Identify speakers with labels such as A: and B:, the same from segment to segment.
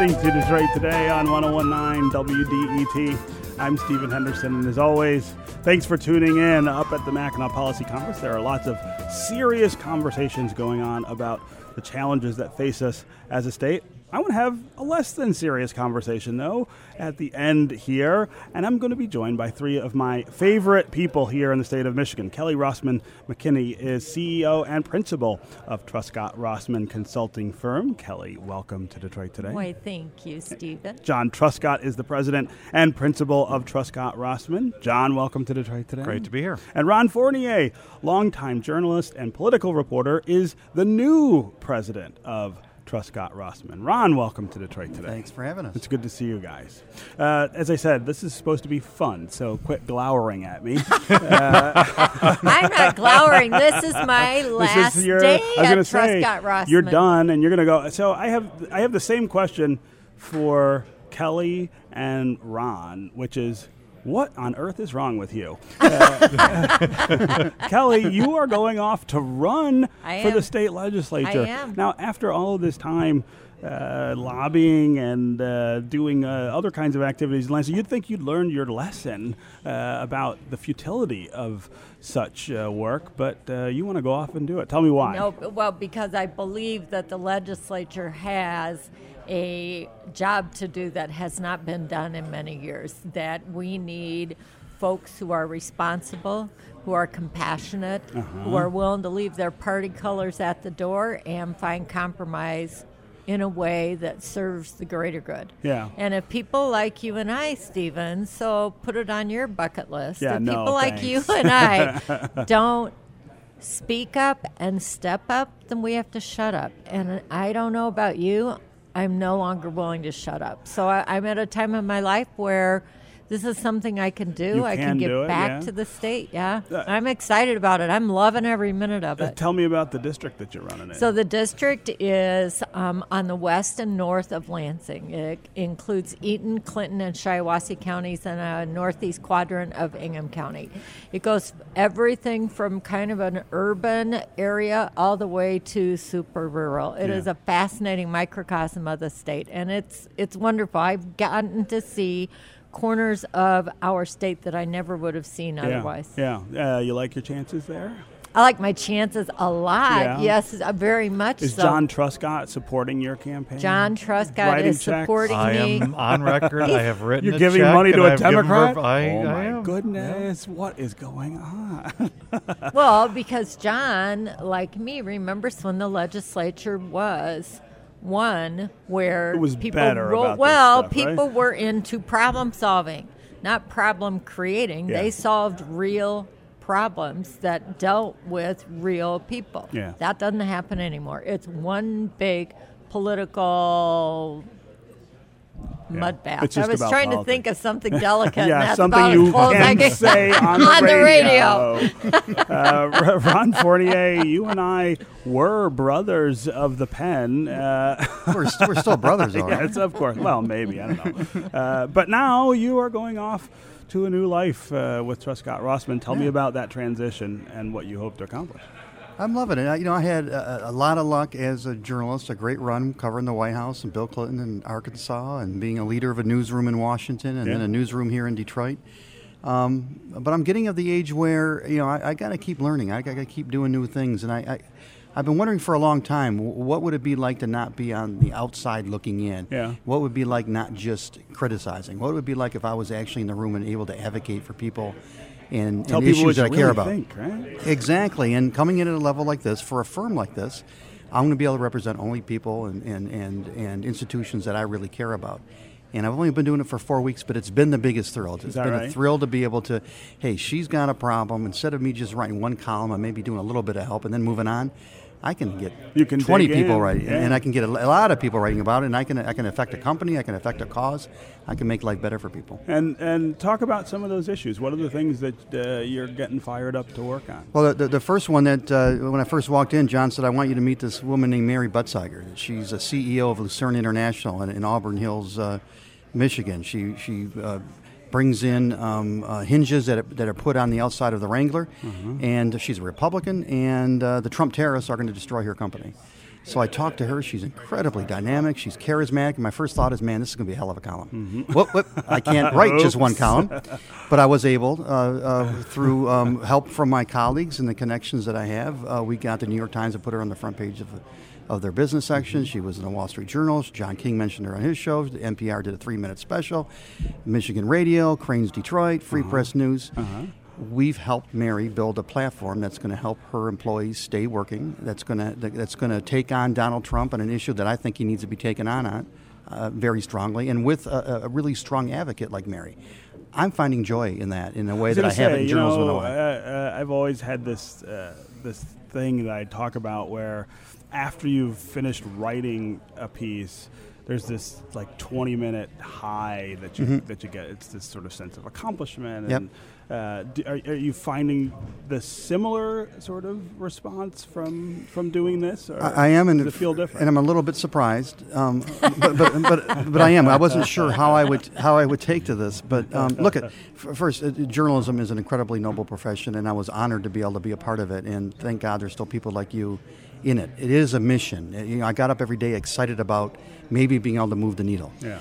A: listening to Detroit Today on 1019 WDET. I'm Stephen Henderson, and as always, thanks for tuning in. Up at the Mackinac Policy Conference, there are lots of serious conversations going on about the challenges that face us as a state. I want to have a less than serious conversation, though, at the end here. And I'm going to be joined by three of my favorite people here in the state of Michigan. Kelly Rossman McKinney is CEO and principal of Truscott Rossman Consulting Firm. Kelly, welcome to Detroit today.
B: Why, thank you, Stephen.
A: John Truscott is the president and principal of Truscott Rossman. John, welcome to Detroit today.
C: Great to be here.
A: And Ron Fournier, longtime journalist and political reporter, is the new president of Truscott Rossman. Ron, welcome to Detroit today.
D: Thanks for having us.
A: It's good to see you guys. Uh, as I said, this is supposed to be fun, so quit glowering at me.
B: uh, I'm not glowering. This is my last
A: is your,
B: day
A: I was
B: at
A: gonna say,
B: Truscott Rossman.
A: You're done, and you're going to go. So I have I have the same question for Kelly and Ron, which is what on earth is wrong with you? Uh, Kelly, you are going off to run for the state legislature.
B: I am.
A: Now, after all of this time, uh, lobbying and uh, doing uh, other kinds of activities, you'd think you'd learned your lesson uh, about the futility of such uh, work, but uh, you want to go off and do it. Tell me why.
B: No, well, because I believe that the legislature has a job to do that has not been done in many years. That we need folks who are responsible, who are compassionate, uh-huh. who are willing to leave their party colors at the door and find compromise in a way that serves the greater good.
A: Yeah.
B: And if people like you and I, Stephen, so put it on your bucket list.
A: Yeah,
B: if
A: no,
B: people
A: thanks.
B: like you and I don't speak up and step up, then we have to shut up. And I don't know about you. I'm no longer willing to shut up. So I, am at a time in my life where this is something I can do. I
A: can
B: get
A: it,
B: back
A: yeah.
B: to the state. Yeah,
A: Uh,
B: I'm excited about it. I'm loving every minute of
A: Uh,
B: it.
A: tell me about the district that you're running in.
B: So the district is um, on the west and north of Lansing. It includes Eaton, Clinton, and Shiawassee counties and a northeast quadrant of Ingham County. It goes everything from kind of an urban area all the way to super rural. It is
A: Yeah.
B: a fascinating microcosm of the state, and it's it's wonderful. I've gotten to see corners of our state that I never would have seen
A: yeah.
B: otherwise.
A: Yeah. Uh, you like your chances there?
B: I like my chances a lot.
A: Yeah.
B: Yes, uh, very much
A: Is
B: so.
A: John Truscott supporting your campaign?
B: John Truscott
A: Writing
B: is
A: checks?
B: supporting
C: I
B: me.
C: am on record. I have written.
A: You're
C: a
A: giving
C: check
A: money to
C: and
A: a
C: I've
A: Democrat?
C: ver- I,
A: oh
C: I
A: my
C: am.
A: goodness! What is going on?
B: well, because John, like me, remembers when the legislature was one where people ro- well,
A: stuff, right?
B: people were into problem solving, not problem creating.
A: Yeah.
B: They solved real problems that dealt with real people.
A: Yeah.
B: That doesn't happen anymore. It's one big political
A: Yeah.
B: mud bath.
A: It's
B: I was
A: about
B: trying
A: politics.
B: to think of something delicate.
A: yeah,
B: that's
A: something
B: about
A: you
B: as I
A: can
B: can
A: say on the
B: on the
A: radio.
B: radio.
A: uh, Ron Fournier, you and I were brothers of the pen. Uh,
D: we're, st- we're still brothers, all right.
A: yes, of course. Well, maybe I don't know. Uh, but now you are going off to a new life uh, with Truscott Rossman. Tell me about that transition and what you hope to accomplish.
D: I'm loving it. I, you know, I had a, a lot of luck as a journalist, a great run covering the White House and Bill Clinton in Arkansas, and being a leader of a newsroom in Washington, and
A: Yeah.
D: then a newsroom here in Detroit. Um, but I'm getting of the age where you know I, I got to keep learning. I got to keep doing new things, and I, I I've been wondering for a long time what would it be like to not be on the outside looking in.
A: Yeah.
D: What would it be like not just criticizing? What would it be like if I was actually in the room and able to advocate for people and,
A: Tell
D: and issues that I
A: really
D: care about?
A: think, right?
D: Exactly, and coming in at a level like this for a firm like this, I'm going to be able to represent only people and, and, and, and institutions that I really care about. And I've only been doing it for four weeks, but it's been the biggest thrill. It's been
A: right?
D: a thrill to be able to, hey, she's got a problem. Instead of me just writing one column and maybe doing a little bit of help and then moving on, I can get
A: You can
D: 20 people
A: in,
D: writing,
A: yeah.
D: and I can get a, a lot of people writing about it, and I can I can affect a company, I can affect a cause, I can make life better for people.
A: And and talk about some of those issues. What are the things that uh, you're getting fired up to work on?
D: Well, the, the, the first one that uh, when I first walked in, John said, "I want you to meet this woman named Mary Buchzeiger. She's a CEO of Lucerne International in, in Auburn Hills, uh, Michigan. She she uh, brings in um, uh, hinges that are, that are put on the outside of the Wrangler, and she's a Republican. And uh, the Trump tariffs are going to destroy her company. So I talked to her. She's incredibly dynamic. She's charismatic. And my first thought is, man, this is going to be a hell of a column. Whoop, whoop. I can't write just one column, but I was able, uh, uh, through um, help from my colleagues and the connections that I have, uh, we got the New York Times to put her on the front page of the of their business section. She was in the Wall Street Journal. John King mentioned her on his show. The NPR did a three minute special. Michigan Radio, Crain's Detroit, Free Press News. We've helped Mary build a platform that's going to help her employees stay working. That's going to that's going to take on Donald Trump on an issue that I think he needs to be taken on on uh, very strongly, and with a, a really strong advocate like Mary. I'm finding joy in that in a way
A: was
D: that I haven't in journalism in
A: know,
D: a while.
A: uh, I've always had this uh, this thing that I talk about where after you've finished writing a piece, there's this like 20 minute high that you that you get. It's this sort of sense of accomplishment.
D: Mm-hmm. Yep.
A: Uh, do, are, are you finding the similar sort of response from from doing this? Or
D: I, I am, and
A: it feel different?
D: and I'm a little bit surprised. Um, but, but, but, but I am. I wasn't sure how I would how I would take to this. But um, look, at first, uh, journalism is an incredibly noble profession, and I was honored to be able to be a part of it. And thank God, there's still people like you in it. It is a mission. You know, I got up every day excited about maybe being able to move the needle.
A: yeah.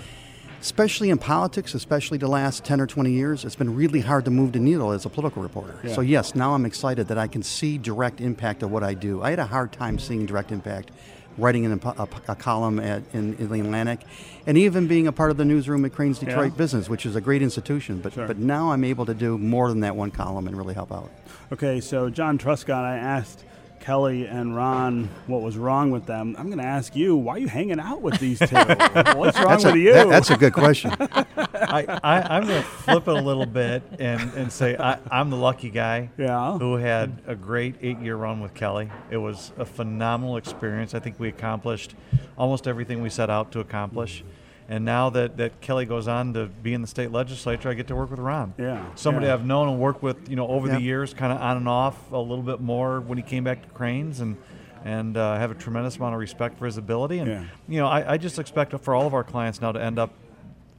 D: Especially in politics, especially the last 10 or 20 years, it's been really hard to move the needle as a political reporter.
A: Yeah.
D: So, yes, now I'm excited that I can see direct impact of what I do. I had a hard time seeing direct impact writing in a, a, a column at, in, in the Atlantic and even being a part of the newsroom at Crain's Detroit
A: Yeah.
D: Business, which is a great institution. But,
A: Sure.
D: but now I'm able to do more than that one column and really help out.
A: Okay, so John Truscott, I asked Kelly and Ron what was wrong with them. I'm going to ask you, why are you hanging out with these two? What's wrong
D: That's
A: with
D: a,
A: you?
D: that- that's a good question.
C: I, I, I'm going to flip it a little bit and, and say I, I'm the lucky guy
A: Yeah.
C: who had a great eight year run with Kelly. It was a phenomenal experience. I think we accomplished almost everything we set out to accomplish. And now that, that Kelly goes on to be in the state legislature, I get to work with Ron.
A: Yeah,
C: Somebody
A: yeah.
C: I've known and worked with, you know, over the years, kind of on and off a little bit more when he came back to Crain's and and uh, have a tremendous amount of respect for his ability. And
A: Yeah.
C: you know, I, I just expect for all of our clients now to end up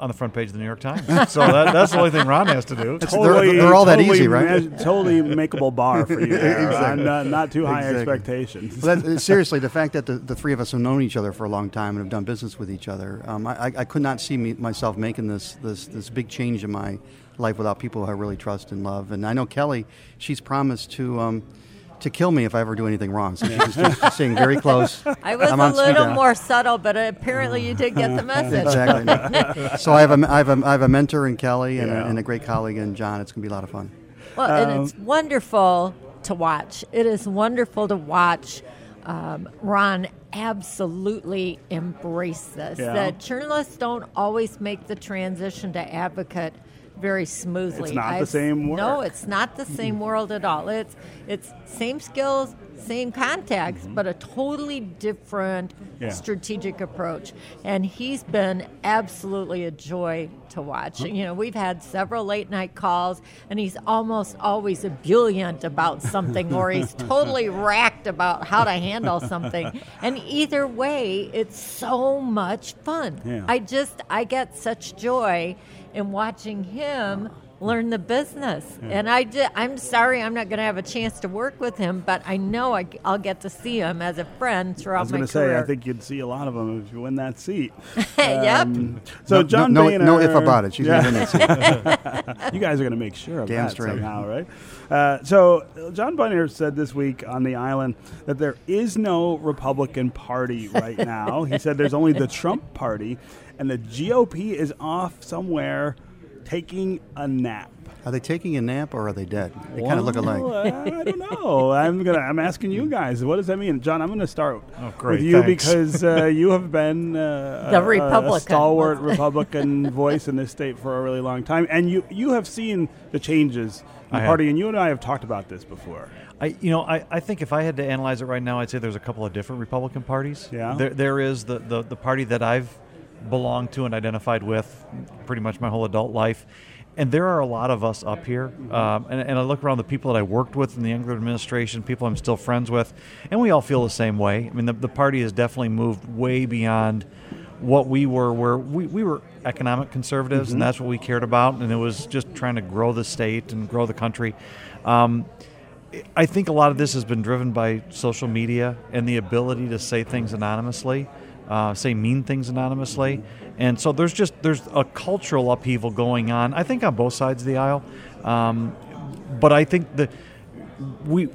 C: on the front page of the New York Times. so that, that's the only thing Ron has to do.
D: They're- they're all that
A: totally
D: easy, right?
A: ma- totally makeable bar for you. there.
D: Exactly.
A: Not, not too high
D: Exactly.
A: expectations.
D: Well, that, seriously, the fact that the, the three of us have known each other for a long time and have done business with each other, um, I, I- I could not see me, myself making this, this this big change in my life without people who I really trust and love. And I know Kelly; she's promised to um, to kill me if I ever do anything wrong. So she's, just staying very close.
B: I was
D: I'm
B: a
D: on speed
B: little
D: dial.
B: more subtle, but apparently you did get the message.
D: Exactly. so I have a I have a, I have a mentor in Kelly and,
A: Yeah.
D: a, and a great colleague in John. It's gonna be a lot of fun.
B: Well, and it's wonderful to watch. It is wonderful to watch um, Ron absolutely embrace this.
A: Yeah.
B: That journalists don't always make the transition to advocate very smoothly.
A: It's not the same
B: world.
A: No,
B: it's not the same world at all. It's it's same skills, same contacts, but a totally different
A: Mm-hmm. Yeah.
B: strategic approach. And he's been absolutely a joy to watch. You know, we've had several late night calls, and he's almost always ebullient about something, or he's totally racked about how to handle something. And either way, it's so much fun.
A: Yeah.
B: I just, I get such joy in watching him learn the business. And I did, I'm sorry I'm not going to have a chance to work with him, but I know I, will get to see him as a friend throughout my
A: I
B: throughout
A: was
B: my
A: going to say,
B: career.
A: I think you'd see a lot of them if you win that seat.
B: yep.
A: Um, so
D: no,
A: John
D: no,
A: Boehner,
D: no, no if about it. She's
A: Yeah.
D: gonna win that seat.
A: you guys are going to make sure of
D: Damn
A: that
D: straight.
A: somehow, right? Uh, so John Boehner said this week on the island that there is no Republican Party right now. he said there's only the Trump Party, and the GOP is off somewhere taking a nap.
D: Are they taking a nap or are they dead? They kind of look alike.
A: Well, I don't know. I'm gonna. I'm asking you guys. What does that mean, John? I'm going to start
C: Oh, great,
A: with you
C: thanks.
A: because uh, you have been uh,
B: The
A: a- a,
B: Republican.
A: stalwart Republican voice in this state for a really long time, and you you have seen the changes in the
C: I have.
A: party, and you and I have talked about this before.
C: I, you know, I, I think if I had to analyze it right now, I'd say there's a couple of different Republican parties.
A: Yeah.
C: There, there is the, the, the party that I've belonged to and identified with pretty much my whole adult life. And there are a lot of us up here. Um, and, and I look around the people that I worked with in the Engler administration, people I'm still friends with, and we all feel the same way. I mean, the, the party has definitely moved way beyond what we were, where we, we were economic conservatives, and that's what we cared about. And it was just trying to grow the state and grow the country. Um, I think a lot of this has been driven by social media and the ability to say things anonymously, uh, say mean things anonymously, and so there's just there's a cultural upheaval going on. I think on both sides of the aisle, um, but I think the we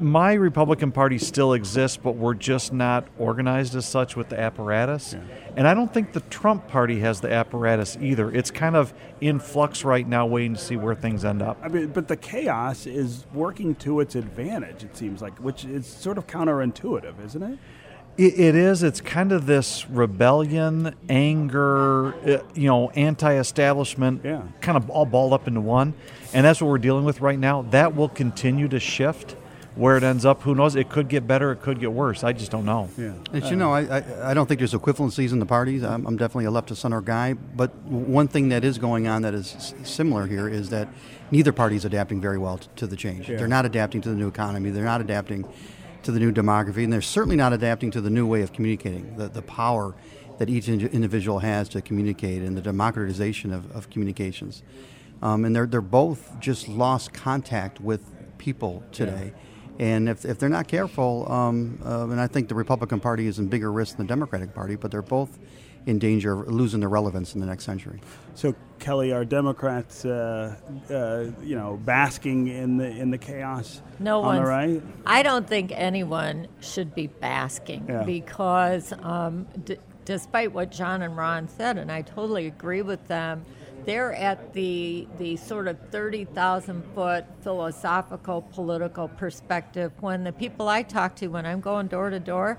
C: my Republican Party still exists, but we're just not organized as such with the apparatus. Yeah. And I don't think the Trump Party has the apparatus either. It's kind of in flux right now, waiting to see where things end up.
A: I mean, but the chaos is working to its advantage, it seems like, which is sort of counterintuitive, isn't it?
C: It is. It's kind of this rebellion, anger, uh, you know, anti-establishment,
A: yeah.
C: kind of all balled up into one, and that's what we're dealing with right now. That will continue to shift where it ends up, who knows? It could get better, it could get worse. I just don't know.
A: Yeah.
D: As you know, I, I, I, don't think there's equivalencies in the parties. I'm, I'm definitely a left of center guy. But one thing that is going on that is similar here is that neither party is adapting very well to the change. Yeah. They're not adapting to the new economy. They're not adapting to the new demography, and they're certainly not adapting to the new way of communicating. The the power that each individual has to communicate and the democratization of, of communications. Um, and they're they're both just lost contact with people today. Yeah and if, if they're not careful, um, uh, and I think the Republican Party is in bigger risk than the Democratic Party, but they're both in danger of losing their relevance in the next century.
A: So, Kelly, are Democrats, uh, uh, you know, basking in the in the chaos?
B: No
A: one. Right?
B: I don't think anyone should be basking
A: yeah.
B: because, um, d- despite what John and Ron said, and I totally agree with them they're at the the sort of 30,000 foot philosophical political perspective when the people I talk to when I'm going door to door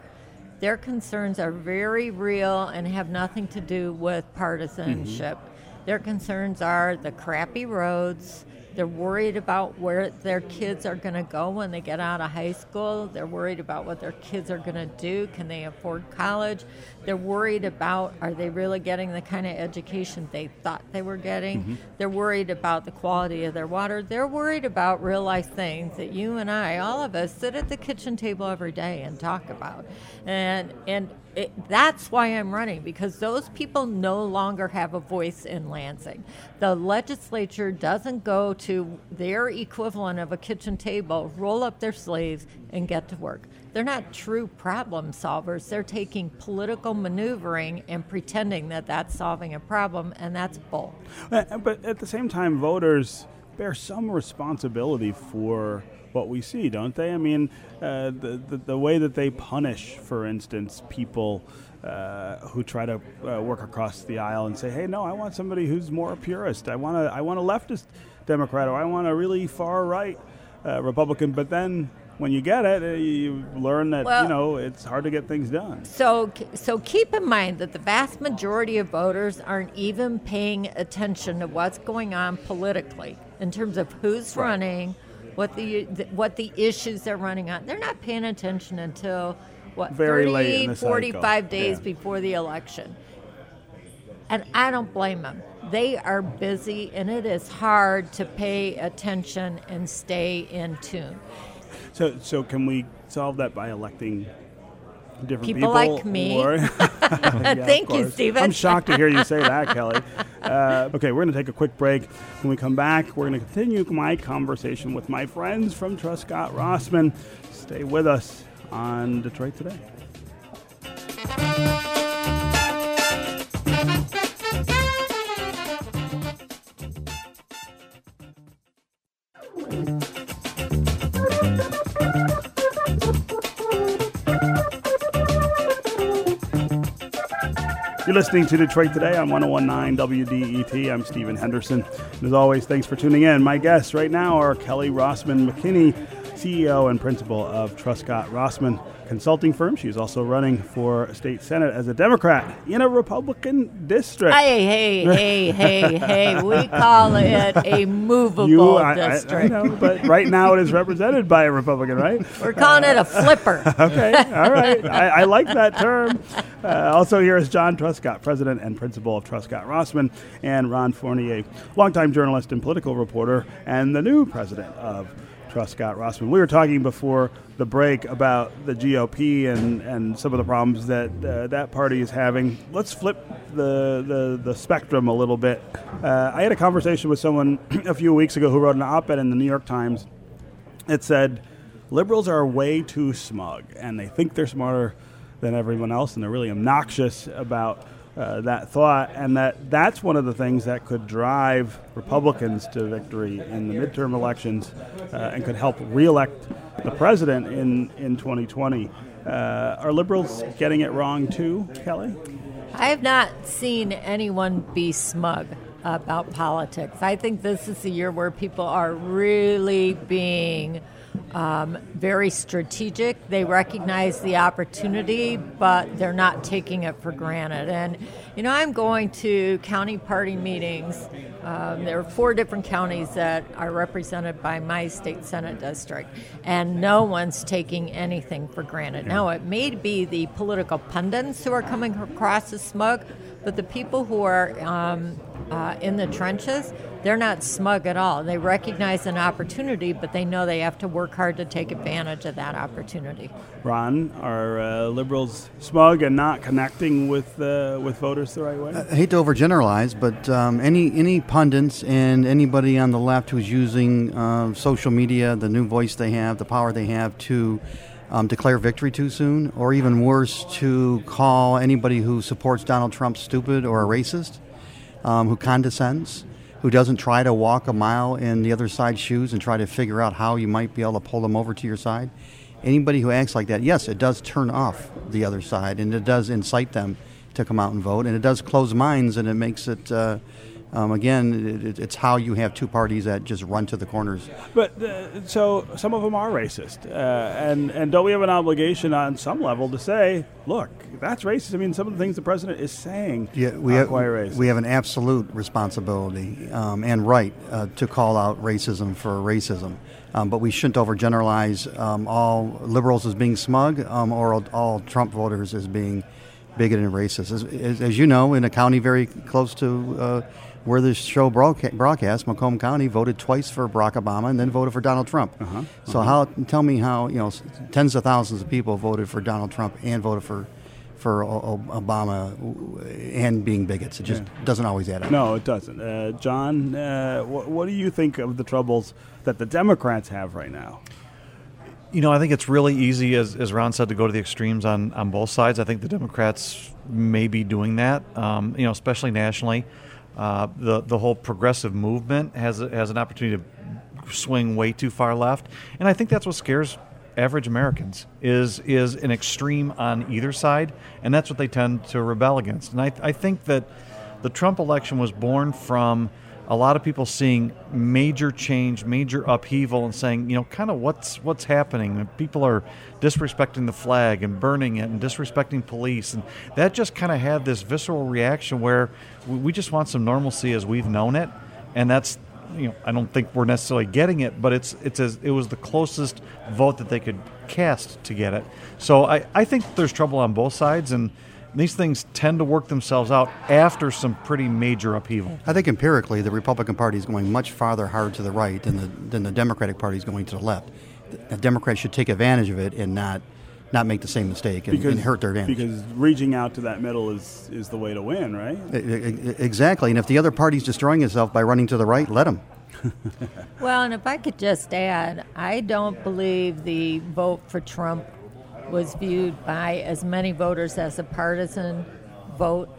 B: their concerns are very real and have nothing to do with partisanship. Mm-hmm. Their concerns are the crappy roads, they're worried about where their kids are going to go when they get out of high school. They're worried about what their kids are going to do. Can they afford college? They're worried about are they really getting the kind of education they thought they were getting? Mm-hmm. They're worried about the quality of their water. They're worried about real life things that you and I, all of us, sit at the kitchen table every day and talk about. And and it, that's why I'm running because those people no longer have a voice in Lansing. The legislature doesn't go to their equivalent of a kitchen table, roll up their sleeves, and get to work. They're not true problem solvers. They're taking political maneuvering and pretending that that's solving a problem, and that's bull.
A: Uh, but at the same time, voters bear some responsibility for what we see, don't they? I mean, uh, the, the, the way that they punish, for instance, people. Uh, who try to uh, work across the aisle and say, "Hey, no, I want somebody who's more a purist. I want a, I want a leftist Democrat, or I want a really far right uh, Republican." But then when you get it, uh, you learn that well, you know it's hard to get things done.
B: So, so keep in mind that the vast majority of voters aren't even paying attention to what's going on politically in terms of who's right. running what the what the issues they're running on. They're not paying attention until what
A: Very
B: 30, 45
A: cycle.
B: days
A: yeah.
B: before the election. And I don't blame them. They are busy, and it is hard to pay attention and stay in tune.
A: So, so can we solve that by electing different
B: people,
A: people
B: like me. yeah, Thank you, Stephen.
A: I'm shocked to hear you say that, Kelly. Uh, okay, we're going to take a quick break. When we come back, we're going to continue my conversation with my friends from Truscott Rossman. Stay with us on Detroit Today. You're listening to Detroit Today on 1019 WDET. I'm Stephen Henderson. And as always, thanks for tuning in. My guests right now are Kelly Rossman McKinney, CEO and principal of Truscott Rossman consulting firm. She's also running for state senate as a Democrat in a Republican district.
B: Hey, hey, hey, hey, hey! We call it a movable
A: you, I,
B: district.
A: I, I know, but right now it is represented by a Republican, right?
B: We're calling uh, it a flipper.
A: okay, all right. I, like that term. Uh, also, here is John Truscott, president and principal of Truscott Rossman, and Ron Fournier, longtime journalist and political reporter, and the new president of Truscott Rossman. We were talking before the break about the GOP and, and some of the problems that uh, that party is having. Let's flip the, the, the spectrum a little bit. Uh, I had a conversation with someone a few weeks ago who wrote an op ed in the New York Times It said liberals are way too smug, and they think they're smarter than everyone else, and they're really obnoxious about uh, that thought, and that that's one of the things that could drive Republicans to victory in the midterm elections uh, and could help reelect the president in, in 2020. Uh, are liberals getting it wrong too, Kelly?
B: I have not seen anyone be smug about politics. I think this is a year where people are really being um, very strategic. They recognize the opportunity, but they're not taking it for granted. And, you know, I'm going to county party meetings. Um, there are four different counties that are represented by my state senate district, and no one's taking anything for granted. Now, it may be the political pundits who are coming across as smug, but the people who are um, uh, in the trenches, they're not smug at all. They recognize an opportunity, but they know they have to work hard to take advantage of that opportunity.
A: Ron, are uh, liberals smug and not connecting with uh, with voters the right way?
D: I hate to overgeneralize, but um, any any pundits and anybody on the left who's using uh, social media, the new voice they have, the power they have to um, declare victory too soon, or even worse, to call anybody who supports Donald Trump stupid or a racist, um, who condescends, who doesn't try to walk a mile in the other side's shoes and try to figure out how you might be able to pull them over to your side. Anybody who acts like that, yes, it does turn off the other side and it does incite them to come out and vote, and it does close minds and it makes it. Uh, um, again, it, it's how you have two parties that just run to the corners.
A: But uh, so some of them are racist, uh, and and don't we have an obligation on some level to say, look, that's racist? I mean, some of the things the president is saying
D: yeah, we have,
A: quite racist.
D: We have an absolute responsibility um, and right uh, to call out racism for racism. Um, but we shouldn't overgeneralize um, all liberals as being smug um, or all, all Trump voters as being bigoted and racist. As, as, as, you know, in a county very close to uh, where this show broadcast, Macomb County voted twice for Barack Obama and then voted for Donald Trump. Uh-huh. So uh-huh. how tell me how you know tens of thousands of people voted for Donald Trump and voted for for Obama and being bigots. It just yeah. doesn't always add up.
A: No, it doesn't. Uh, John, uh, what, what do you think of the troubles that the Democrats have right now?
C: You know, I think it's really easy, as, as Ron said, to go to the extremes on, on both sides. I think the Democrats may be doing that, um, you know, especially nationally. Uh, the the whole progressive movement has has an opportunity to swing way too far left, and I think that's what scares average Americans is is an extreme on either side, and that's what they tend to rebel against. And I I think that the Trump election was born from a lot of people seeing major change, major upheaval, and saying, you know, kind of what's what's happening. people are disrespecting the flag and burning it and disrespecting police, and that just kind of had this visceral reaction where we just want some normalcy as we've known it, and that's you know I don't think we're necessarily getting it, but it's it's as it was the closest vote that they could cast to get it. So I I think there's trouble on both sides and these things tend to work themselves out after some pretty major upheaval.
D: I think empirically, the Republican Party is going much farther hard to the right than the than the Democratic Party is going to the left. The Democrats should take advantage of it and not not make the same mistake and, because, and, hurt their advantage.
A: Because reaching out to that middle is, is the way to win, right?
D: Exactly. And if the other party's destroying itself by running to the right, let them.
B: well, and if I could just add, I don't believe the vote for Trump was viewed by as many voters as a partisan vote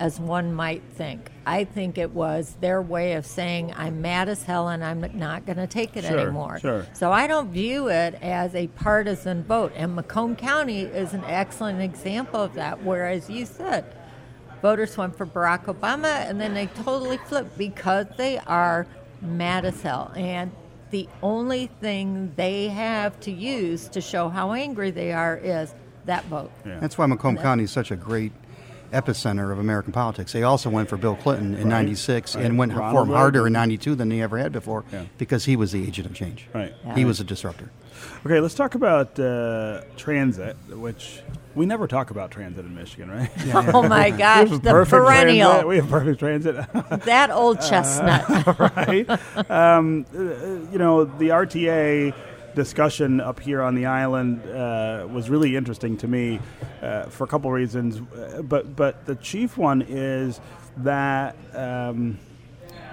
B: as one might think. I think it was their way of saying, I'm mad as hell and I'm not going to take it
A: sure,
B: anymore.
A: Sure.
B: So I don't view it as a partisan vote. And Macomb County is an excellent example of that, whereas you said, voters went for Barack Obama and then they totally flipped because they are mad as hell. And the only thing they have to use to show how angry they are is that vote.
D: Yeah. That's why Macomb County is such a great epicenter of American politics. They also went for Bill Clinton in '96 right. right. and went Ronald for him harder in '92 than they ever had before yeah. because he was the agent of change.
A: Right.
D: Yeah. He was a disruptor.
A: Okay, let's talk about uh, transit, which we never talk about transit in Michigan, right?
B: Yeah. oh my gosh, the perennial.
A: Transit. We have perfect transit.
B: that old chestnut.
A: Uh, right. Um, uh, you know, the RTA discussion up here on the island uh, was really interesting to me uh, for a couple reasons. Uh, but but the chief one is that um,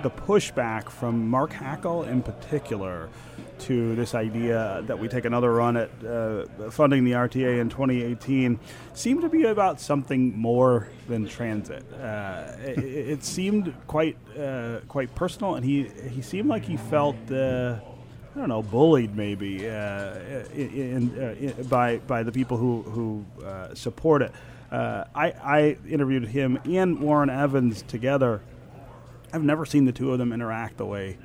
A: the pushback from Mark Hackel in particular to this idea that we take another run at uh, funding the RTA in 2018 seemed to be about something more than transit. Uh, it, it, seemed quite uh, quite personal, and he he seemed like he felt. Uh, I don't know, bullied maybe uh, in, in, by by the people who who support it. I, I interviewed him and Warren Evans together I've never seen the two of them interact the way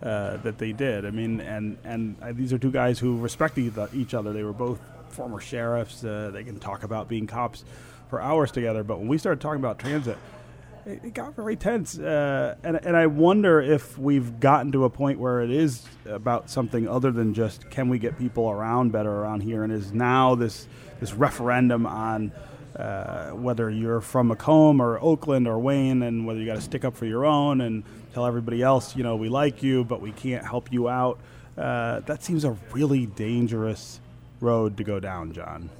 A: uh, that they did. I mean, and and uh, these are two guys who respect each other. They were both former sheriffs. Uh, they can talk about being cops for hours together. But when we started talking about transit, it, got very tense. Uh, and and I wonder if we've gotten to a point where it is about something other than just can we get people around better around here, and is now this this referendum on uh, whether you're from Macomb or Oakland or Wayne, and whether you got to stick up for your own and tell everybody else, you know, we like you, but we can't help you out. Uh, that seems a really dangerous road to go down, John.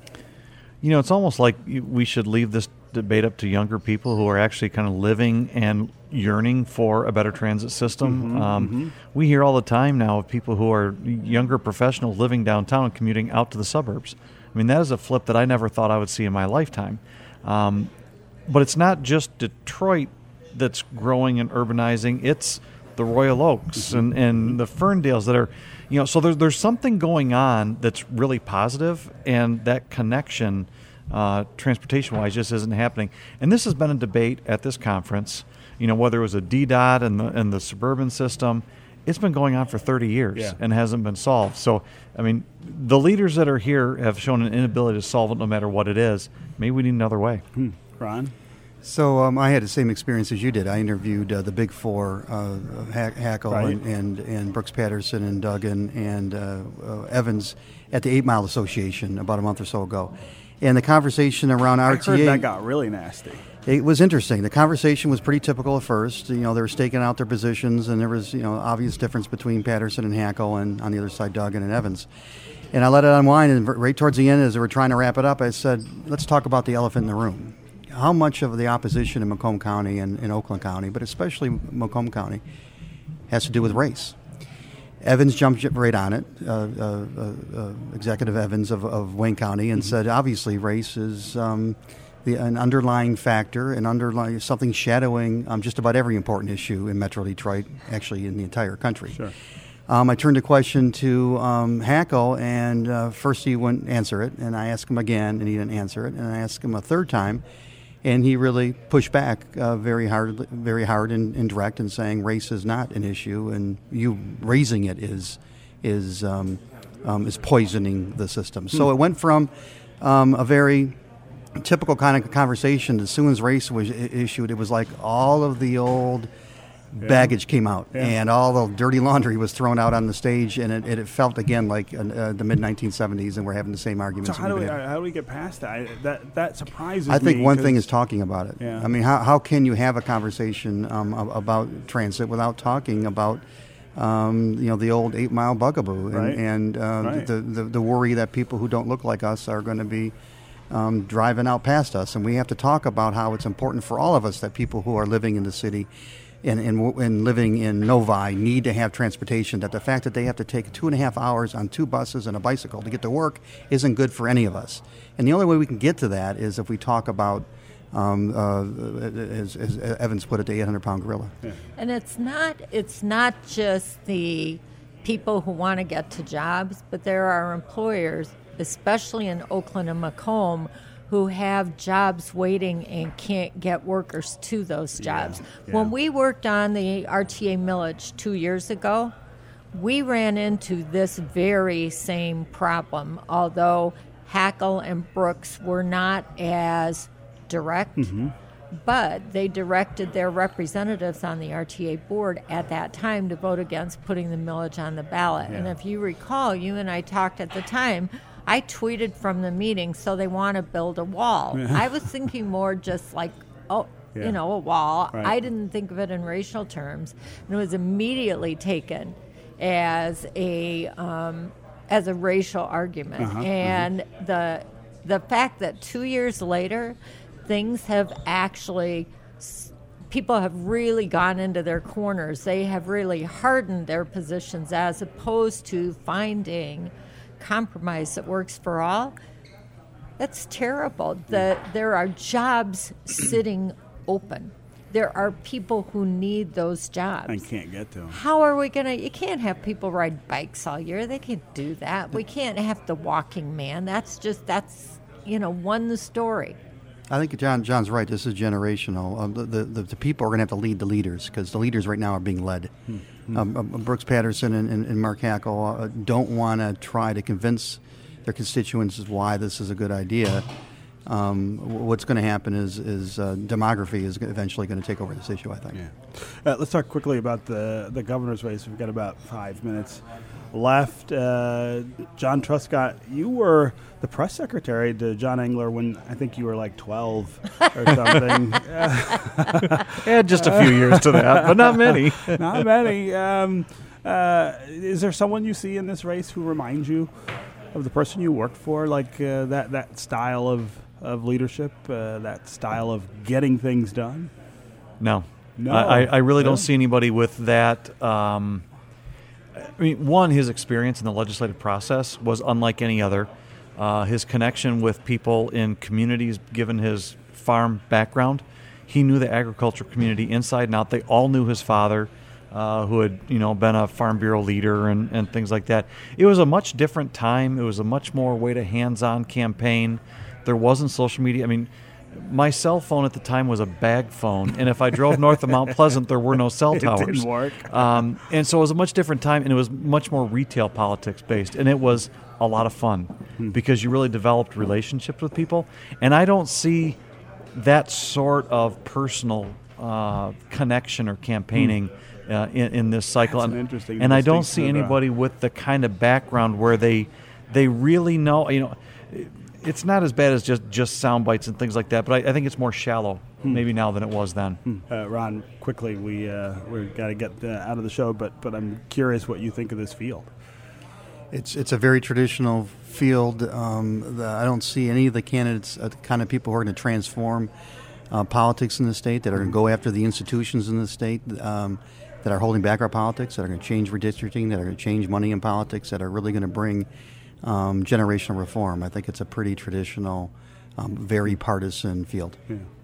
C: You know, it's almost like we should leave this debate up to younger people who are actually kind of living and yearning for a better transit system. Mm-hmm, um, mm-hmm. We hear all the time now of people who are younger professionals living downtown and commuting out to the suburbs. I mean, that is a flip that I never thought I would see in my lifetime. Um, but it's not just Detroit that's growing and urbanizing, it's the Royal Oaks and, and the Ferndales that are, you know, so there's, there's something going on that's really positive, and that connection, uh, transportation wise, just isn't happening. And this has been a debate at this conference, you know, whether it was a DDOT and the, and the suburban system it's been going on for 30 years yeah. and hasn't been solved. So, I mean, the leaders that are here have shown an inability to solve it no matter what it is. Maybe we need another way.
A: Hmm. Ron?
D: So um, I had the same experience as you did. I interviewed uh, the big four, uh, Hackel right. and, and, and, Brooks Patterson and Duggan and uh, uh, Evans at the Eight Mile Association about a month or so ago. And the conversation around RTA.
A: I heard that got really nasty.
D: It was interesting. The conversation was pretty typical at first. You know, they were staking out their positions, and there was you know obvious difference between Patterson and Hackel, and on the other side Duggan and Evans. And I let it unwind, and right towards the end, as they were trying to wrap it up, I said, "Let's talk about the elephant in the room. How much of the opposition in Macomb County and in Oakland County, but especially Macomb County, has to do with race?" Evans jumped right on it, uh, uh, uh, uh Executive Evans of, of, Wayne County, and mm-hmm. said, "Obviously, race is." Um, the, an underlying factor, an underlying something shadowing um, just about every important issue in Metro Detroit, actually in the entire country.
A: Sure.
D: Um, I turned the question to um, Hackel, and uh, first he wouldn't answer it, and I asked him again, and he didn't answer it, and I asked him a third time, and he really pushed back uh, very hard, very hard and, and, direct, and saying race is not an issue, and you raising it is is um, um, is poisoning the system. So hmm. it went from um, a very typical kind of conversation. As soon as race was issued, it was like all of the old. Baggage came out yeah. and all the dirty laundry was thrown out on the stage, and it, it felt again like uh, the mid 1970s, and we're having the same arguments.
A: So how do we how do we get past that? that that surprises. Me.
D: I think one thing is talking about it. Yeah. I mean, how how can you have a conversation um, about transit without talking about? Um, you know the old eight mile bugaboo and,
A: right.
D: and uh,
A: right.
D: the, the, the worry that people who don't look like us are going to be um, driving out past us. And we have to talk about how it's important for all of us that people who are living in the city and, and, and, living in Novi need to have transportation, that the fact that they have to take two and a half hours on two buses and a bicycle to get to work isn't good for any of us. And the only way we can get to that is if we talk about, um, uh, as, as, Evans put it, the 800 pound gorilla.
B: Yeah. And it's not, it's not just the people who want to get to jobs, but there are employers especially in Oakland and Macomb, who have jobs waiting and can't get workers to those jobs. Yeah, yeah. When we worked on the RTA millage two years ago, we ran into this very same problem, although Hackel and Brooks were not as direct. Mm-hmm. But they directed their representatives on the RTA board at that time to vote against putting the millage on the ballot. Yeah. And if you recall, you and I talked at the time I tweeted from the meeting, so they want to build a wall. I was thinking more just like, oh, yeah. you know, a wall.
A: Right.
B: I didn't think of it in racial terms, and it was immediately taken as a um, as a racial argument.
A: Uh-huh,
B: and
A: uh-huh.
B: the the fact that two years later, things have actually people have really gone into their corners. They have really hardened their positions as opposed to finding compromise that works for all. That's terrible. That there are jobs sitting open. There are people who need those jobs.
A: And can't get to them.
B: How are we going to? You can't have people ride bikes all year. They can't do that. We can't have the walking man. That's just, that's, you know, one the story.
D: I think John John's right. This is generational. Um, the, the, the people are going to have to lead the leaders because the leaders right now are being led.
A: Hmm.
D: Um, um, Brooks Patterson and, and, and Mark Hackel uh, don't want to try to convince their constituents why this is a good idea. Um, what's going to happen is, is uh, demography is eventually going to take over this issue. I think.
A: Yeah. Uh, let's talk quickly about the the governor's race. We've got about five minutes left. Uh, John Truscott, you were the press secretary to John Engler when I think you were like 12 or something.
C: Add just a few years to that, but not many.
A: Not many. Um, uh, is there someone you see in this race who reminds you of the person you worked for, like uh, that that style of of leadership, uh, that style of getting things done?
C: No.
A: No.
C: I, I really
A: No.
C: don't see anybody with that. Um, I mean, one, his experience in the legislative process was unlike any other. Uh, his connection with people in communities, given his farm background, he knew the agriculture community inside and out. They all knew his father, uh, who had you know been a farm bureau leader and, and things like that. It was a much different time. It was a much more way to hands-on campaign. There wasn't social media. I mean, my cell phone at the time was a bag phone, and if I drove north of Mount Pleasant, there were no cell towers.
A: didn't work.
C: Um, and so it was a much different time, and it was much more retail politics based, and it was a lot of fun
A: Hmm.
C: because you really developed relationships with people. And I don't see that sort of personal uh, connection or campaigning uh, in, in this cycle.
A: Hmm. That's an
C: and
A: interesting
C: and I don't see anybody with the kind of background where they they really know. You know, it's not as bad as just just sound bites and things like that. But I, I think it's more shallow
A: Hmm.
C: maybe now than it was then.
A: Uh, Ron, quickly, we uh, we got to get uh, out of the show, but but I'm curious what you think of this field.
D: It's it's a very traditional field. Um, the, I don't see any of the candidates, uh, the kind of people who are going to transform uh, politics in the state, that are going to go after the institutions in the state, um, that are holding back our politics, that are going to change redistricting, that are going to change money in politics, that are really going to bring um, generational reform. I think it's a pretty traditional, um, very partisan field.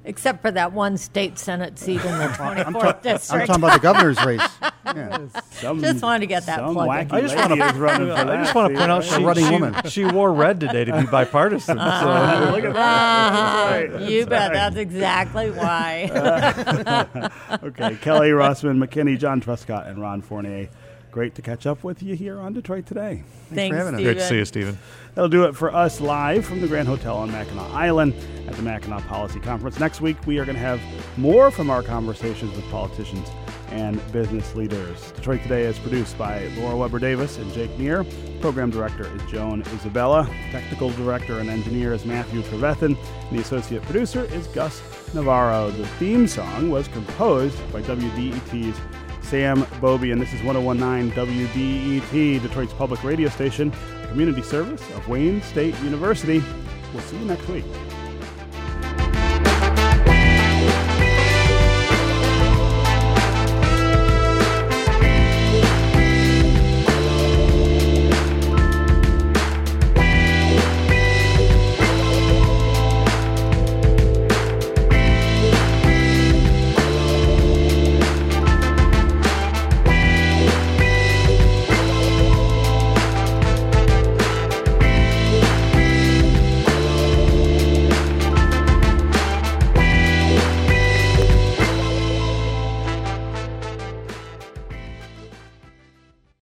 B: Except for that one state senate seat in the 24th district.
D: I'm talking about the governor's race. Yeah.
A: Some,
B: Just wanted to get that
A: some
B: plug in.
A: wacky
C: I just
A: lady
C: wanna-
A: is running for
C: I just want to point out
A: right?
C: she,
D: ruddy
C: she-
D: woman.
C: she wore red today to be bipartisan. so.
A: Look at that.
B: Uh-huh. You
A: That's
B: bet.
A: right.
B: That's exactly why.
A: Okay, Kelly Rossman, McKinney, John Truscott, and Ron Fournier. Great to catch up with you here on Detroit Today.
B: Thanks, for
D: having us.
C: Great to see you, Stephen.
A: That'll do it for us live from the Grand Hotel on Mackinac Island at the Mackinac Policy Conference. Next week, we are going to have more from our conversations with politicians and business leaders. Detroit Today is produced by Laura Weber Davis and Jake Neher. Program director is Joan Isabella. Technical director and engineer is Matthew Trevethan. And the associate producer is Gus Navarro. The theme song was composed by WDET's Sam Beaubien, and this is 1019 WDET, Detroit's public radio station, community service of Wayne State University. We'll see you next week.